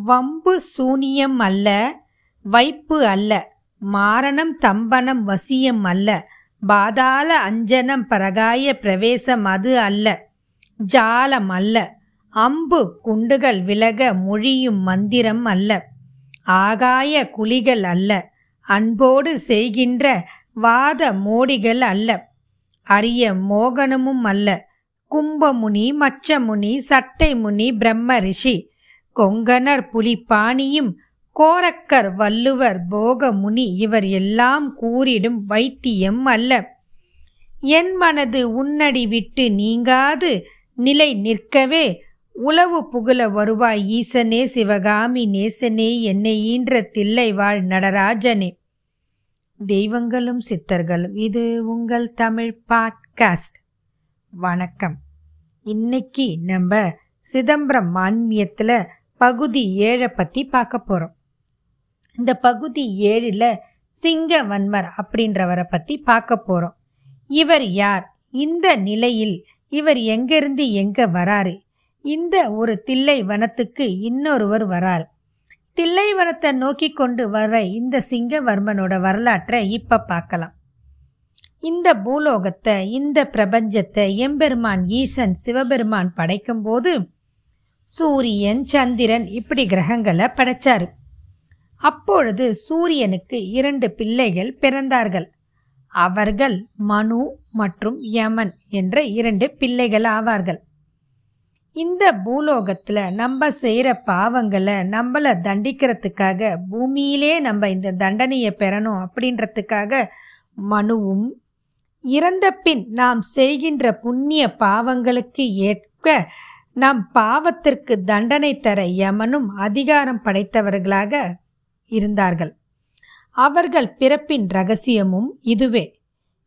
வம்பு சூனியம் அல்ல வைப்பு அல்ல மாரணம் தம்பனம் வசியம் அல்ல பாதாள அஞ்சனம் பரகாய பிரவேசம் அது அல்ல ஜாலம் அல்ல அம்பு குண்டுகள் விலக மொழியும் மந்திரம் அல்ல ஆகாய குழிகள் அல்ல அன்போடு செய்கின்ற வாத மோடிகள் அல்ல அரிய மோகனமும் அல்ல கும்பமுனி மச்சமுனி சட்டை முனி பிரம்ம ரிஷி கொங்கணர் புலிப்பாணியும் கோரக்கர் வள்ளுவர் போகமுனி இவர் எல்லாம் கூறிடும் வைத்தியம் அல்ல. என் மனது உன்னடி விட்டு நீங்காது நிலை நிற்கவே. உளவு புகழ வருவாய் ஈசனே சிவகாமி நேசனே என்னை ஈன்ற தில்லை வாழ் நடராஜனே. தெய்வங்களும் சித்தர்களும் இது உங்கள் தமிழ் பாட்காஸ்ட். வணக்கம். இன்னைக்கு நம்ம சிதம்பரம் மான்மியத்தில் பகுதி ஏழை பற்றி பார்க்க போகிறோம் இந்த பகுதி ஏழில் சிங்கவன்மர் அப்படின்றவரை பற்றி பார்க்க போகிறோம் இவர் யார்? இந்த நிலையில் இவர் எங்கேருந்து எங்கே வராரு? இந்த ஒரு தில்லை வனத்துக்கு இன்னொருவர் வரார். தில்லை வனத்தை நோக்கி கொண்டு வர இந்த சிங்கவர்மனோட வரலாற்றை இப்போ பார்க்கலாம். இந்த பூலோகத்தை இந்த பிரபஞ்சத்தை எம்பெருமான் ஈசன் சிவபெருமான் படைக்கும் போது சூரியன் சந்திரன் இப்படி கிரகங்களை படைச்சார். அப்பொழுது சூரியனுக்கு இரண்டு பிள்ளைகள் பிறந்தார்கள். அவர்கள் மனு மற்றும் யமன் என்ற இரண்டு பிள்ளைகள் ஆவார்கள். இந்த பூலோகத்தில் நம்ம செய்கிற பாவங்களை நம்மளை தண்டிக்கிறதுக்காக பூமியிலே நம்ம இந்த தண்டனையை பெறணும் அப்படின்றதுக்காக மனுவும் இறந்த பின் நாம் செய்கின்ற புண்ணிய பாவங்களுக்கு ஏற்ப நாம் பாவத்திற்கு தண்டனை தர யமனும் அதிகாரம் படைத்தவர்களாக இருந்தார்கள். அவர்கள் பிறப்பின் ரகசியமும் இதுவே.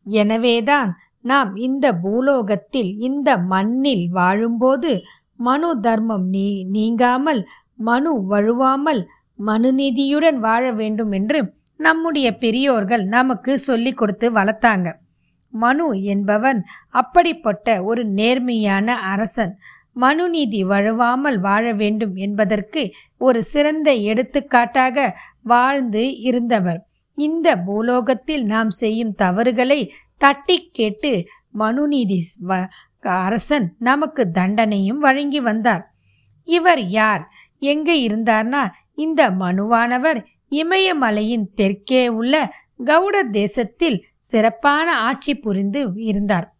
எனவேதான் நாம் இந்த பூலோகத்தில் இந்த மண்ணில் வாழும்போது மனு தர்மம் நீ நீங்காமல் மனு வழுவாமல் மனுநீதியுடன் வாழ வேண்டும் என்று நம்முடைய பெரியோர்கள் நமக்கு சொல்லிக் கொடுத்து வளர்த்தாங்க. மனு என்பவன் அப்படிப்பட்ட ஒரு நேர்மையான அரசன். மனுநீதி வழுவாமல் வாழ வேண்டும் என்பதற்கு ஒரு சிறந்த எடுத்துக்காட்டாக வாழ்ந்து இருந்தவர். இந்த பூலோகத்தில் நாம் செய்யும் தவறுகளை தட்டி கேட்டு மனுநீதி அரசன் நமக்கு தண்டனையும் வழங்கி வந்தார். இவர் யார்? எங்கே இருந்தார்னா இந்த மனுவானவர் இமயமலையின் தெற்கே உள்ள கவுட தேசத்தில் சிறப்பான ஆட்சி புரிந்து இருந்தார்.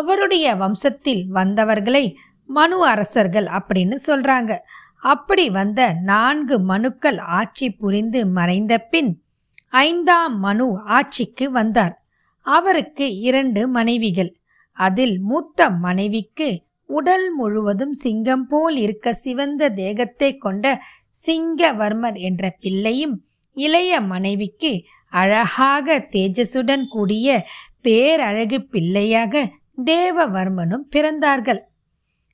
அவருடைய வம்சத்தில் வந்தவர்களை மனு அரசர்கள் அப்படின்னு சொல்றாங்க. அப்படி வந்த நான்கு மனுக்கள் ஆட்சி புரிந்து மறைந்த பின் ஐந்தாம் மனு ஆட்சிக்கு வந்தார். அவருக்கு இரண்டு மனைவிகள். அதில் மூத்த மனைவிக்கு உடல் முழுவதும் சிங்கம் போல் இருக்க சிவந்த தேகத்தை கொண்ட சிங்கவர்மர் என்ற பிள்ளையும் இளைய மனைவிக்கு அழகாக தேஜசுடன் கூடிய பேரழகு பிள்ளையாக தேவவர்மனும் பிறந்தார்கள்.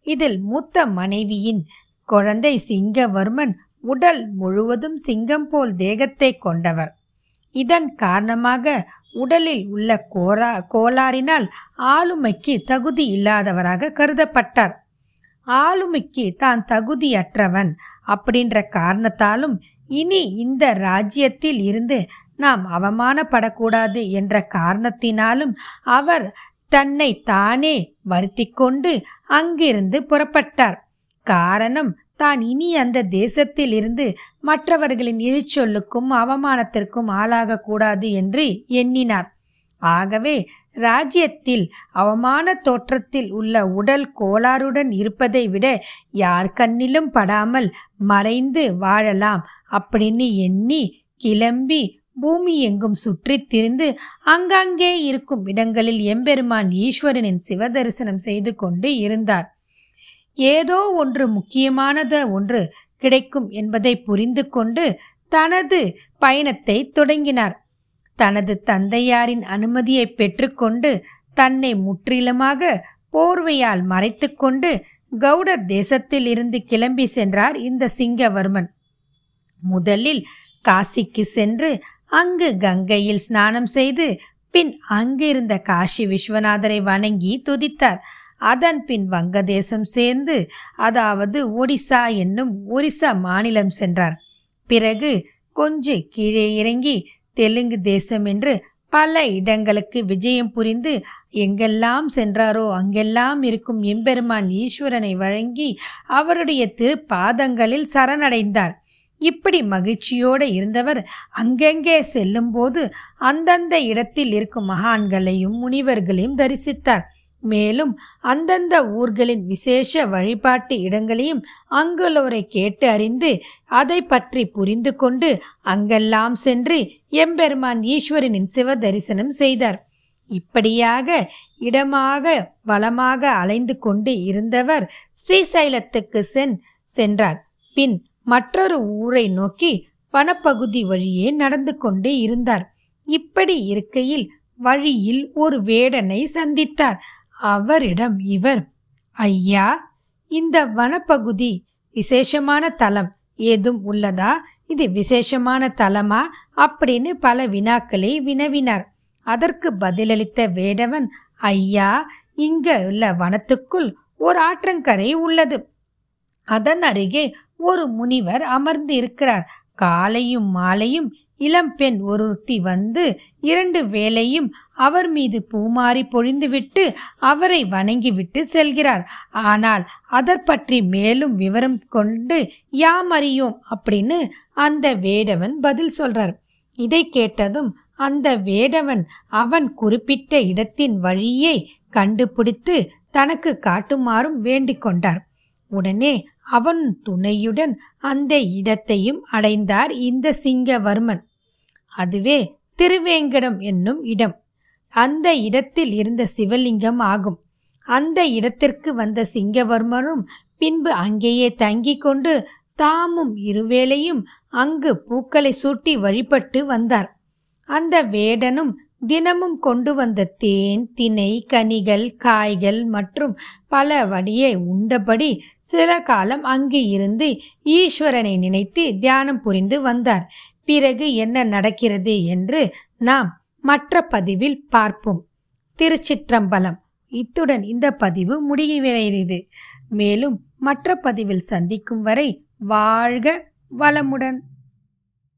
இதில் மூத்த மனைவியின் குழந்தை சிங்கவர்மன் உடல் முழுவதும் சிங்கம் போல் தேகத்தை கொண்டவர். இதன் காரணமாக உடலில் உள்ள கோரா கோளாறினால் ஆளுமைக்கு தகுதி இல்லாதவராக கருதப்பட்டார். ஆளுமைக்கு தான் தகுதியற்றவன் அப்படின்ற காரணத்தாலும் இனி இந்த ராஜ்யத்தில் இருந்து நாம் அவமானப்படக்கூடாது என்ற காரணத்தினாலும் அவர் தன்னை தானே வருத்தி கொண்டு அங்கிருந்து புறப்பட்டார். காரணம் தான் இனி அந்த தேசத்தில் இருந்து மற்றவர்களின் இழிச்சொல்லுக்கும் அவமானத்திற்கும் ஆளாகக்கூடாது என்று எண்ணினார். ஆகவே ராஜ்யத்தில் அவமான தோற்றத்தில் உள்ள உடல் கோளாறுடன் இருப்பதை விட யார் கண்ணிலும் படாமல் மறைந்து வாழலாம் அப்படின்னு எண்ணி கிளம்பி பூமி எங்கும் சுற்றித் திரிந்து அங்கங்கே இருக்கும் இடங்களில் எம்பெருமான் ஈஸ்வரனின் சிவதரிசனம் செய்து கொண்டு இருந்தார். ஏதோ ஒன்று முக்கியமானத ஒன்று கிடைக்கும் என்பதை புரிந்து கொண்டு தனது பயணத்தை தொடங்கினார். தனது தந்தையாரின் அனுமதியை பெற்றுக்கொண்டு தன்னை முற்றிலுமாக போர்வையால் மறைத்துக்கொண்டு கவுட தேசத்தில் இருந்து கிளம்பி சென்றார் இந்த சிங்கவர்மன். முதலில் காசிக்கு சென்று அங்கு கங்கையில் ஸ்நானம் செய்து பின் அங்கிருந்த காஷி விஸ்வநாதரை வணங்கி துதித்தார். அதன் பின் வங்கதேசம் சேர்ந்து அதாவது ஒடிசா என்னும் ஒரிசா மாநிலம் சென்றார். பிறகு கொஞ்சம் கீழே இறங்கி தெலுங்கு தேசம் என்று பல இடங்களுக்கு விஜயம் புரிந்து எங்கெல்லாம் சென்றாரோ அங்கெல்லாம் இருக்கும் எம்பெருமான் ஈஸ்வரனை வழங்கி அவருடைய திருப்பாதங்களில் சரணடைந்தார். இப்படி மகிழ்ச்சியோடு இருந்தவர் அங்கெங்கே செல்லும்போது அந்தந்த இடத்தில் இருக்கும் மகான்களையும் முனிவர்களையும் தரிசித்தார். மேலும் அந்தந்த ஊர்களின் விசேஷ வழிபாட்டு இடங்களையும் அங்குள்ளவரை கேட்டு அறிந்து அதை பற்றி புரிந்து கொண்டு அங்கெல்லாம் சென்று எம்பெருமான் ஈஸ்வரனின் சிவ தரிசனம் செய்தார். இப்படியாக இடமாக வளமாக அலைந்து கொண்டு இருந்தவர் ஸ்ரீசைலத்துக்கு சென் சென்றார். பின் மற்றொரு ஊரை நோக்கி வனப்பகுதி வழியே நடந்து கொண்டே இருந்தார். இப்படி இருக்கையில் வழியில் ஒரு வேடனை சந்தித்தார். அவரிடம் இவர் ஐயா இந்த வனப்பகுதி விசேஷமான தலம். ஏதும் உள்ளதா? இது விசேஷமான தலமா? அப்படின்னு பல வினாக்களை வினவினார். அதற்கு பதிலளித்த வேடவன் ஐயா இங்க உள்ள வனத்துக்குள் ஒரு ஆற்றங்கரை உள்ளது. அதன் அருகே ஒரு முனிவர் அமர்ந்து இருக்கிறார் காலையும் மாலையும் இளம்பெண் ஒருத்தி வந்து இரண்டு வேளையும் அவர் மீது பூமாறி பொழிந்துவிட்டு அவரை வணங்கிவிட்டு செல்கிறார். ஆனால் அதற்பற்றி மேலும் விவரம் கொண்டு யாம் அறியோம்? அப்படின்னு அந்த வேடவன் பதில் சொல்றார். இதை கேட்டதும் அந்த வேடவன் அவன் குறிப்பிட்ட இடத்தின் வழியை கண்டுபிடித்து தனக்கு காட்டுமாறும் வேண்டிக் கொண்டார். உடனே அவன் துணையுடன் அந்த இடத்தையும் அடைந்தார் இந்த சிங்கவர்மன். அதுவே திருவேங்கடம் என்னும் இடம். அந்த இடத்தில் இருந்த சிவலிங்கம் ஆகும். அந்த இடத்திற்கு வந்த சிங்கவர்மனும் பின்பு அங்கேயே தங்கிக் கொண்டு தாமும் இருவேளையும் அங்கு பூக்களை சூட்டி வழிபட்டு வந்தார். அந்த வேடனும் தினமும் கொண்டு வந்த தேன் திணை கனிகள் காய்கள் மற்றும் பல வடியை உண்டபடி சில காலம் அங்கு இருந்து ஈஸ்வரனை நினைத்து தியானம் புரிந்து வந்தார். பிறகு என்ன நடக்கிறது என்று நாம் மற்ற பதிவில் பார்ப்போம். திருச்சிற்றம்பலம். இத்துடன் இந்த பதிவு முடிவடைகிறது மேலும் மற்ற பதிவில் சந்திக்கும் வரை வாழ்க வளமுடன்.